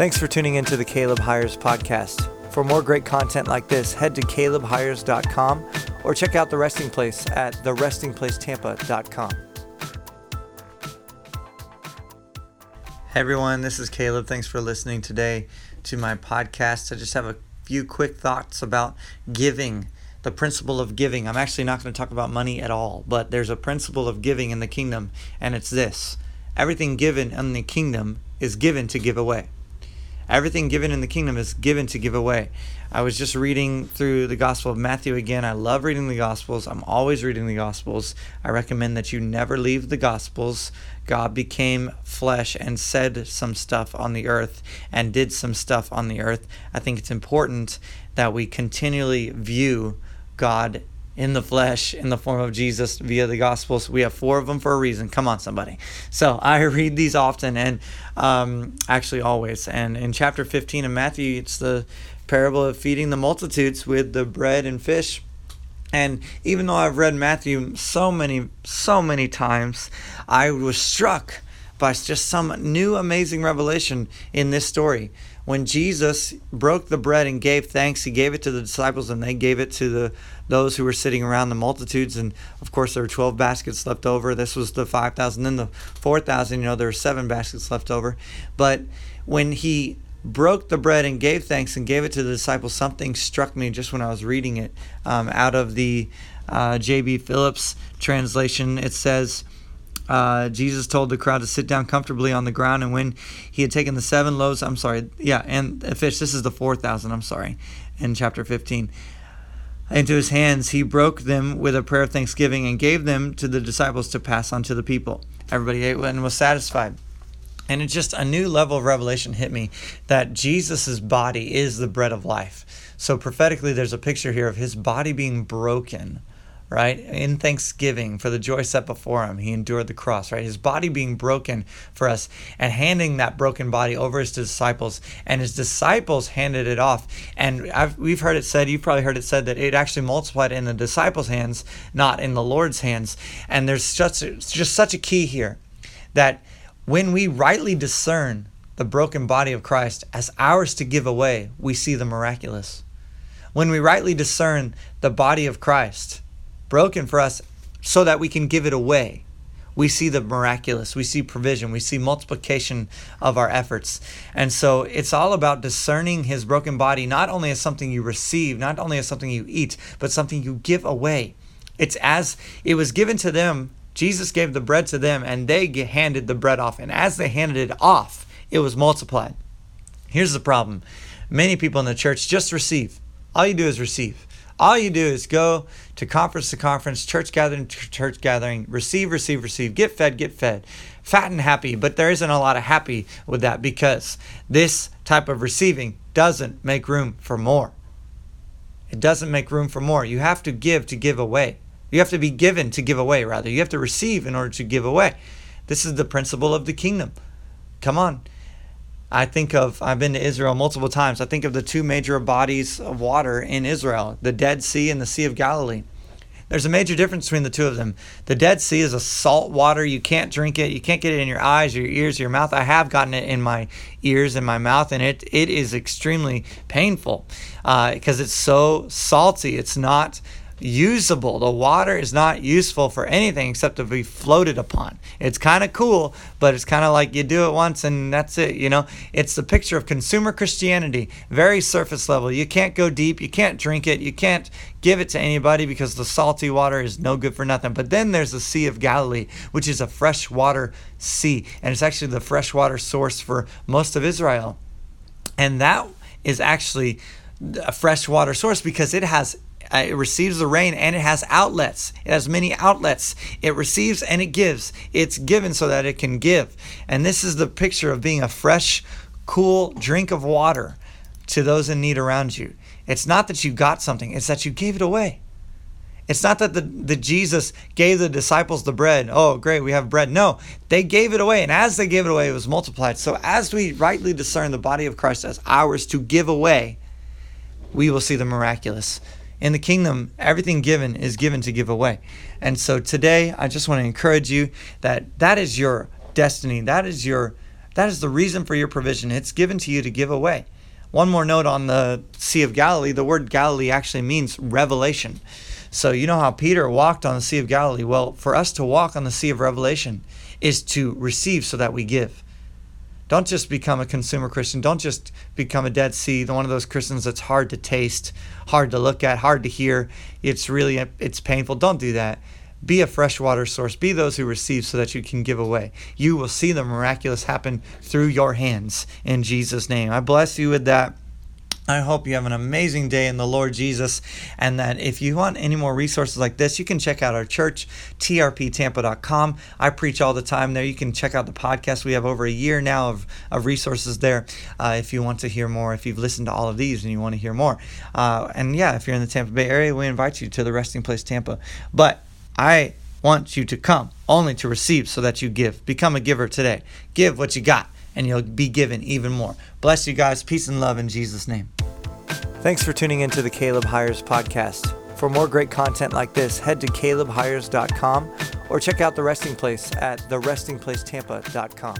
Thanks for tuning into the Caleb Hyers podcast. For more great content like this, head to calebhyers.com or check out The Resting Place at therestingplacetampa.com. Hey everyone, this is Caleb. Thanks for listening today to my podcast. I just have a few quick thoughts about giving, the principle of giving. I'm actually not going to talk about money at all, but there's a principle of giving in the kingdom, and it's this everything given in the kingdom is given to give away. Everything given in the kingdom is given to give away. I was just reading through the Gospel of Matthew again. I love reading the Gospels. I'm always reading the Gospels. I recommend that you never leave the Gospels. God became flesh and said some stuff on the earth and did some stuff on the earth. I think it's important that we continually view God in the flesh in the form of Jesus via the Gospels. We have four of them for a reason. Come on, somebody. So I read these often and um, actually always. And in chapter 15 of Matthew, it's the parable of feeding the multitudes with the bread and fish. And even though I've read Matthew so many, so many times, I was struck by just some new amazing revelation in this story when Jesus broke the bread and gave thanks, he gave it to the disciples and they gave it to the those who were sitting around the multitudes. And of course, there were 12 baskets left over. This was the 5,000. Then the 4,000, you know, there were seven baskets left over. But when he broke the bread and gave thanks and gave it to the disciples, something struck me just when I was reading it um, out of the uh, J.B. Phillips translation. It says, uh, Jesus told the crowd to sit down comfortably on the ground, and when he had taken the seven loaves, I'm sorry, yeah, and a fish, this is the 4,000, I'm sorry, in chapter 15, into his hands, he broke them with a prayer of thanksgiving and gave them to the disciples to pass on to the people. Everybody ate and was satisfied. And it just a new level of revelation hit me that Jesus' body is the bread of life. So prophetically, there's a picture here of his body being broken right? In thanksgiving for the joy set before him, he endured the cross, right? His body being broken for us and handing that broken body over to his disciples. And his disciples handed it off. And I've, we've heard it said, you've probably heard it said that it actually multiplied in the disciples' hands, not in the Lord's hands. And there's just, just such a key here that when we rightly discern the broken body of Christ as ours to give away, we see the miraculous. When we rightly discern the body of Christ, broken for us so that we can give it away. We see the miraculous, we see provision, we see multiplication of our efforts. And so it's all about discerning his broken body not only as something you receive, not only as something you eat, but something you give away. It's as it was given to them, Jesus gave the bread to them, and they handed the bread off. And as they handed it off, it was multiplied. Here's the problem many people in the church just receive. All you do is receive. All you do is go to conference to conference, church gathering to church gathering, receive, receive, receive, get fed, get fed, fat and happy. But there isn't a lot of happy with that because this type of receiving doesn't make room for more. It doesn't make room for more. You have to give to give away. You have to be given to give away, rather. You have to receive in order to give away. This is the principle of the kingdom. Come on. I think of, I've been to Israel multiple times. I think of the two major bodies of water in Israel the Dead Sea and the Sea of Galilee. There's a major difference between the two of them. The Dead Sea is a salt water. You can't drink it. You can't get it in your eyes, your ears, your mouth. I have gotten it in my ears and my mouth, and it it is extremely painful because uh, it's so salty. It's not usable. The water is not useful for anything except to be floated upon. It's kind of cool, but it's kind of like you do it once and that's it, you know? It's the picture of consumer Christianity, very surface level. You can't go deep, you can't drink it, you can't give it to anybody because the salty water is no good for nothing. But then there's the Sea of Galilee, which is a freshwater sea, and it's actually the freshwater source for most of Israel. And that is actually a freshwater source because it has uh, it receives the rain and it has outlets. It has many outlets. It receives and it gives. It's given so that it can give. And this is the picture of being a fresh, cool drink of water to those in need around you. It's not that you got something, it's that you gave it away. It's not that the, the Jesus gave the disciples the bread. Oh, great, we have bread. No, they gave it away. And as they gave it away, it was multiplied. So as we rightly discern the body of Christ as ours to give away, we will see the miraculous in the kingdom, everything given is given to give away. And so today, I just want to encourage you that that is your destiny. That is your That is the reason for your provision. It's given to you to give away. One more note on the Sea of Galilee the word Galilee actually means revelation. So, you know how Peter walked on the Sea of Galilee? Well, for us to walk on the Sea of Revelation is to receive so that we give. Don't just become a consumer Christian. Don't just become a Dead Sea, one of those Christians that's hard to taste, hard to look at, hard to hear. It's really it's painful. Don't do that. Be a freshwater source. Be those who receive so that you can give away. You will see the miraculous happen through your hands in Jesus' name. I bless you with that. I hope you have an amazing day in the Lord Jesus. And that if you want any more resources like this, you can check out our church, trptampa.com. I preach all the time there. You can check out the podcast. We have over a year now of, of resources there uh, if you want to hear more, if you've listened to all of these and you want to hear more. Uh, and yeah, if you're in the Tampa Bay area, we invite you to the Resting Place Tampa. But I want you to come only to receive so that you give. Become a giver today. Give what you got, and you'll be given even more. Bless you guys. Peace and love in Jesus' name. Thanks for tuning into the Caleb Hyers podcast. For more great content like this, head to calebhyers.com or check out The Resting Place at therestingplacetampa.com.